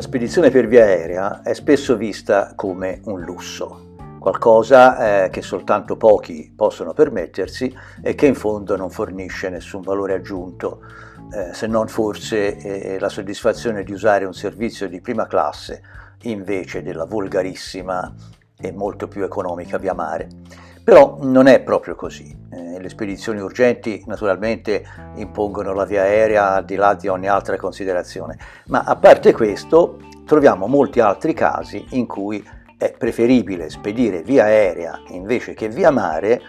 La spedizione per via aerea è spesso vista come un lusso, qualcosa eh, che soltanto pochi possono permettersi e che in fondo non fornisce nessun valore aggiunto, eh, se non forse eh, la soddisfazione di usare un servizio di prima classe invece della volgarissima e molto più economica via mare. Però non è proprio così. Eh, le spedizioni urgenti naturalmente impongono la via aerea al di là di ogni altra considerazione, ma a parte questo troviamo molti altri casi in cui è preferibile spedire via aerea invece che via mare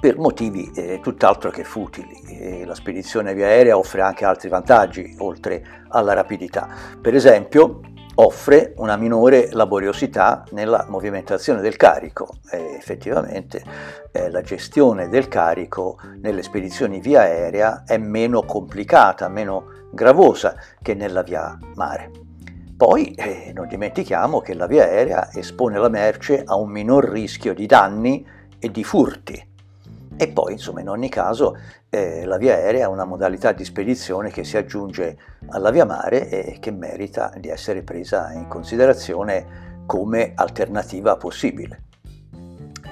per motivi eh, tutt'altro che futili. E la spedizione via aerea offre anche altri vantaggi oltre alla rapidità. Per esempio, offre una minore laboriosità nella movimentazione del carico e effettivamente eh, la gestione del carico nelle spedizioni via aerea è meno complicata, meno gravosa che nella via mare. Poi eh, non dimentichiamo che la via aerea espone la merce a un minor rischio di danni e di furti e poi, insomma, in ogni caso, eh, la via aerea è una modalità di spedizione che si aggiunge alla via mare e che merita di essere presa in considerazione come alternativa possibile.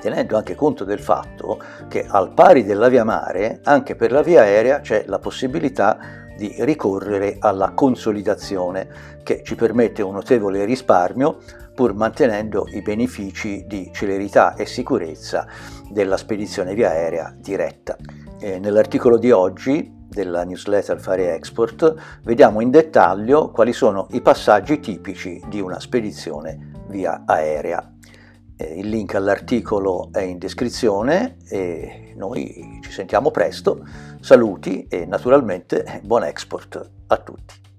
Tenendo anche conto del fatto che al pari della via mare, anche per la via aerea c'è la possibilità di ricorrere alla consolidazione che ci permette un notevole risparmio pur mantenendo i benefici di celerità e sicurezza della spedizione via aerea diretta. E nell'articolo di oggi della newsletter Fare Export vediamo in dettaglio quali sono i passaggi tipici di una spedizione via aerea. Il link all'articolo è in descrizione e noi ci sentiamo presto. Saluti e naturalmente buon export a tutti.